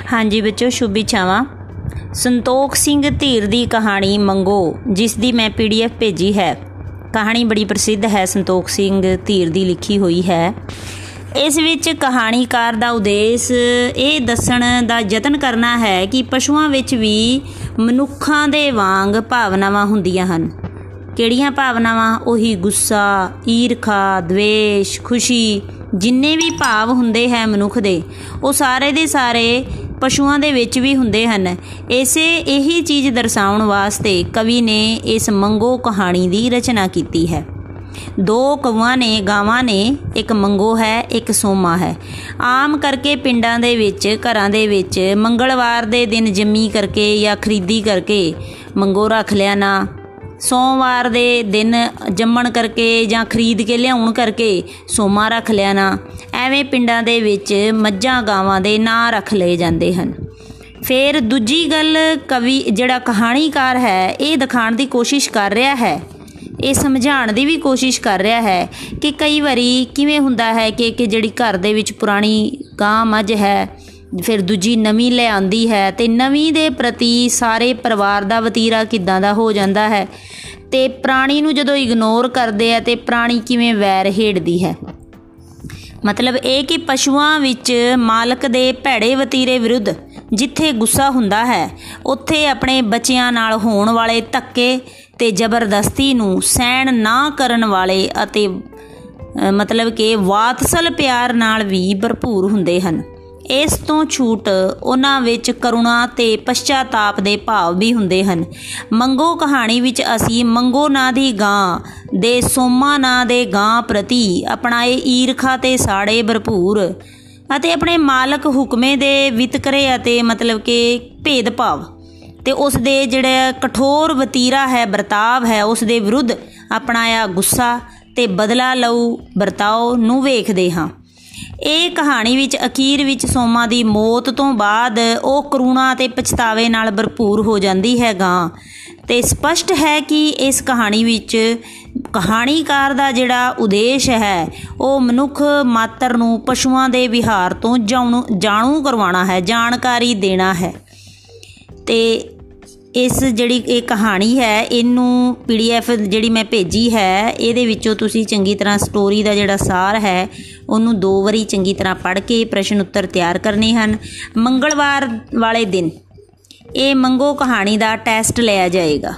ਹਾਂਜੀ ਬੱਚੋ, ਸ਼ੁਭ ਇੱਛਾਵਾਂ ਸੰਤੋਖ ਸਿੰਘ ਧੀਰ ਦੀ ਕਹਾਣੀ ਮੰਗੋ, ਜਿਸ ਦੀ ਮੈਂ ਪੀਡੀਐਫ ਭੇਜੀ ਹੈ। ਕਹਾਣੀ ਬੜੀ ਪ੍ਰਸਿੱਧ ਹੈ, ਸੰਤੋਖ ਸਿੰਘ ਧੀਰ ਦੀ ਲਿਖੀ ਹੋਈ ਹੈ। ਇਸ ਵਿੱਚ ਕਹਾਣੀਕਾਰ ਦਾ ਉਦੇਸ਼ ਇਹ ਦੱਸਣ ਦਾ ਯਤਨ ਕਰਨਾ ਹੈ ਕਿ ਪਸ਼ੂਆਂ ਵਿੱਚ ਵੀ ਮਨੁੱਖਾਂ ਦੇ ਵਾਂਗ ਭਾਵਨਾਵਾਂ ਹੁੰਦੀਆਂ ਹਨ। ਕਿਹੜੀਆਂ ਭਾਵਨਾਵਾਂ? ਉਹੀ ਗੁੱਸਾ, ਈਰਖਾ, ਦਵੇਸ਼, ਖੁਸ਼ੀ, ਜਿੰਨੇ ਵੀ ਭਾਵ ਹੁੰਦੇ ਹੈ ਮਨੁੱਖ ਦੇ, ਉਹ ਸਾਰੇ ਦੇ ਸਾਰੇ ਪਸ਼ੂਆਂ ਦੇ ਵਿੱਚ ਵੀ ਹੁੰਦੇ ਹਨ। ਇਸੇ ਇਹੀ ਚੀਜ਼ ਦਰਸਾਉਣ ਵਾਸਤੇ ਕਵੀ ਨੇ ਇਸ ਮੰਗੋ ਕਹਾਣੀ ਦੀ ਰਚਨਾ ਕੀਤੀ ਹੈ। ਦੋ ਕਵਾਂ ਨੇ, ਗਾਵਾਂ ਨੇ, ਇੱਕ ਮੰਗੋ ਹੈ, ਇੱਕ ਸੋਮਾ ਹੈ। ਆਮ ਕਰਕੇ ਪਿੰਡਾਂ ਦੇ ਵਿੱਚ, ਘਰਾਂ ਦੇ ਵਿੱਚ ਮੰਗਲਵਾਰ ਦੇ ਦਿਨ ਜੰਮੀ ਕਰਕੇ ਜਾਂ ਖਰੀਦੀ ਕਰਕੇ ਮੰਗੋ ਰੱਖ ਲਿਆ ਨਾ ਸੋਮਵਾਰ ਦੇ ਦਿਨ ਜੰਮਣ ਕਰਕੇ ਜਾਂ ਖਰੀਦ ਕੇ ਲਿਆਉਣ ਕਰਕੇ ਸੋਮਾ ਰੱਖ ਲਿਆ ਨਾ, ਐਵੇਂ ਪਿੰਡਾਂ ਦੇ ਵਿੱਚ ਮੱਝਾਂ ਗਾਵਾਂ ਦੇ ਨਾਂ ਰੱਖ ਲਏ ਜਾਂਦੇ ਹਨ। ਫਿਰ ਦੂਜੀ ਗੱਲ ਕਵੀ ਜਿਹੜਾ ਕਹਾਣੀਕਾਰ ਹੈ, ਇਹ ਦਿਖਾਉਣ ਦੀ ਕੋਸ਼ਿਸ਼ ਕਰ ਰਿਹਾ ਹੈ, ਇਹ ਸਮਝਾਉਣ ਦੀ ਵੀ ਕੋਸ਼ਿਸ਼ ਕਰ ਰਿਹਾ ਹੈ ਕਿ ਕਈ ਵਾਰੀ ਕਿਵੇਂ ਹੁੰਦਾ ਹੈ ਕਿ ਕਿ ਜਿਹੜੀ ਘਰ ਦੇ ਵਿੱਚ ਪੁਰਾਣੀ ਗਾਂ ਮੱਝ ਹੈ ਫਿਰ ਦੂਜੀ ਨਵੀਂ ਲੈ ਆਂਦੀ ਹੈ ਤੇ ਨਵੀਂ ਦੇ ਪ੍ਰਤੀ ਸਾਰੇ ਪਰਿਵਾਰ ਦਾ ਵਤੀਰਾ ਕਿਦਾਂ ਦਾ ਹੋ ਜਾਂਦਾ ਹੈ? ਤੇ ਪ੍ਰਾਣੀ ਨੂੰ ਜਦੋਂ ਇਗਨੋਰ ਕਰਦੇ ਆ ਤੇ ਪ੍ਰਾਣੀ ਕਿਵੇਂ ਵੈਰ ਹੇੜਦੀ ਹੈ? ਮਤਲਬ ਇਹ ਕਿ ਪਸ਼ੂਆਂ ਵਿੱਚ ਮਾਲਕ ਦੇ ਭੈੜੇ ਵਤੀਰੇ ਵਿਰੁੱਧ ਜਿੱਥੇ ਗੁੱਸਾ ਹੁੰਦਾ ਹੈ, ਉੱਥੇ ਆਪਣੇ ਬੱਚਿਆਂ ਨਾਲ ਹੋਣ ਵਾਲੇ ਧੱਕੇ ਤੇ ਜ਼ਬਰਦਸਤੀ ਨੂੰ ਸਹਿਣ ਨਾ ਕਰਨ ਵਾਲੇ ਅਤੇ ਮਤਲਬ ਕਿ ਵਾਤਸਲ ਪਿਆਰ ਨਾਲ ਵੀ ਭਰਪੂਰ ਹੁੰਦੇ ਹਨ। ਇਸ ਤੋਂ ਛੂਟ ਉਹਨਾਂ ਵਿੱਚ ਕਰੁਣਾ ਤੇ ਪਛਤਾਤਾਪ ਦੇ ਭਾਵ ਵੀ ਹੁੰਦੇ ਹਨ। ਮੰਗੋ ਕਹਾਣੀ ਵਿੱਚ ਅਸੀਂ ਮੰਗੋ ਨਾਂ ਦੀ ਗਾਂ ਦੇ ਸੋਮਾ ਨਾਂ ਦੇ ਗਾਂ ਪ੍ਰਤੀ ਆਪਣਾ ਇਹ ਈਰਖਾ ਤੇ ਸਾੜੇ ਭਰਪੂਰ ਅਤੇ ਆਪਣੇ ਮਾਲਕ ਹੁਕਮੇ ਦੇ ਵਿਤਕਰੇ ਅਤੇ ਮਤਲਬ ਕਿ ਭੇਦਭਾਵ। ਤੇ ਉਸ ਦੇ ਜਿਹੜਾ ਕਠੋਰ ਵਤੀਰਾ ਹੈ, ਵਰਤਾਵ ਹੈ, ਉਸ ਦੇ ਵਿਰੁੱਧ ਆਪਣਾ ਆ ਗੁੱਸਾ ਤੇ ਬਦਲਾ ਲਊ, ਵਰਤਾਓ ਨੂੰ ਵੇਖਦੇ ਹਾਂ। ਇਹ ਕਹਾਣੀ ਵਿੱਚ ਅਖੀਰ ਵਿੱਚ ਸੋਮਾ ਦੀ ਮੌਤ ਤੋਂ ਬਾਅਦ ਉਹ ਕਰੂਣਾ ਤੇ ਪਛਤਾਵੇ ਨਾਲ ਭਰਪੂਰ ਹੋ ਜਾਂਦੀ ਹੈ ਗਾਂ ਤੇ ਸਪਸ਼ਟ ਹੈ ਕਿ ਇਸ ਕਹਾਣੀ ਵਿੱਚ ਕਹਾਣੀਕਾਰ ਦਾ ਜਿਹੜਾ ਉਦੇਸ਼ ਹੈ, ਉਹ ਮਨੁੱਖ ਮਾਤਰ ਨੂੰ ਪਸ਼ੂਆਂ ਦੇ ਵਿਹਾਰ ਤੋਂ ਜਾਣੂ ਕਰਵਾਉਣਾ ਹੈ, ਜਾਣਕਾਰੀ ਦੇਣਾ ਹੈ। ਤੇ ਇਸ ਜਿਹੜੀ ਇਹ ਕਹਾਣੀ ਹੈ, ਇਹਨੂੰ ਪੀਡੀਐਫ ਜਿਹੜੀ ਮੈਂ ਭੇਜੀ ਹੈ, ਇਹਦੇ ਵਿੱਚੋਂ ਤੁਸੀਂ ਚੰਗੀ ਤਰ੍ਹਾਂ ਸਟੋਰੀ ਦਾ ਜਿਹੜਾ ਸਾਰ ਹੈ, ਉਹਨੂੰ ਦੋ ਵਾਰੀ ਚੰਗੀ ਤਰ੍ਹਾਂ ਪੜ੍ਹ ਕੇ ਪ੍ਰਸ਼ਨ ਉੱਤਰ ਤਿਆਰ ਕਰਨੇ ਹਨ। ਮੰਗਲਵਾਰ ਵਾਲੇ ਦਿਨ ਇਹ ਮੰਗੋ ਕਹਾਣੀ ਦਾ ਟੈਸਟ ਲਿਆ ਜਾਏਗਾ।